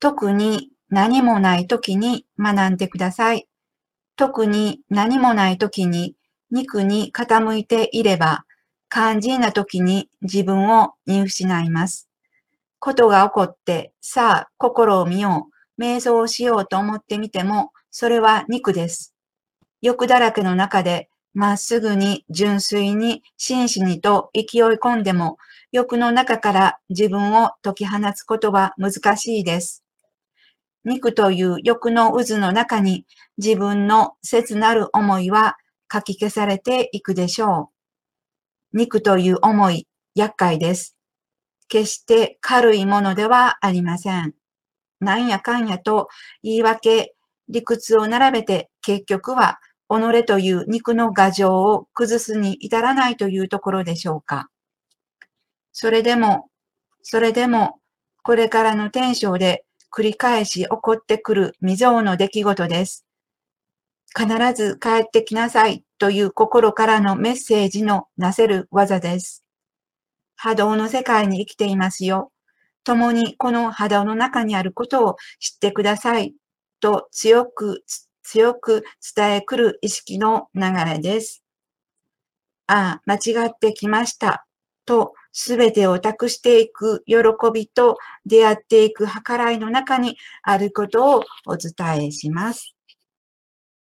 特に何もない時に学んでください。特に何もない時に肉に傾いていれば、肝心な時に自分を見失います。ことが起こって、さあ、心を見よう、瞑想をしようと思ってみても、それは肉です。欲だらけの中で、まっすぐに、純粋に、真摯にと勢い込んでも、欲の中から自分を解き放つことは難しいです。肉という欲の渦の中に自分の切なる思いはかき消されていくでしょう。肉という思い、厄介です。決して軽いものではありません。なんやかんやと言い訳、理屈を並べて結局は己という肉の牙城を崩すに至らないというところでしょうか。それでも、それでも、これからの天章で繰り返し起こってくる未曾有の出来事です。必ず帰ってきなさいという心からのメッセージのなせる技です。波動の世界に生きていますよ。共にこの波動の中にあることを知ってくださいと強く、強く伝えくる意識の流れです。ああ、間違ってきましたとすべてを託していく喜びと出会っていく計らいの中にあることをお伝えします。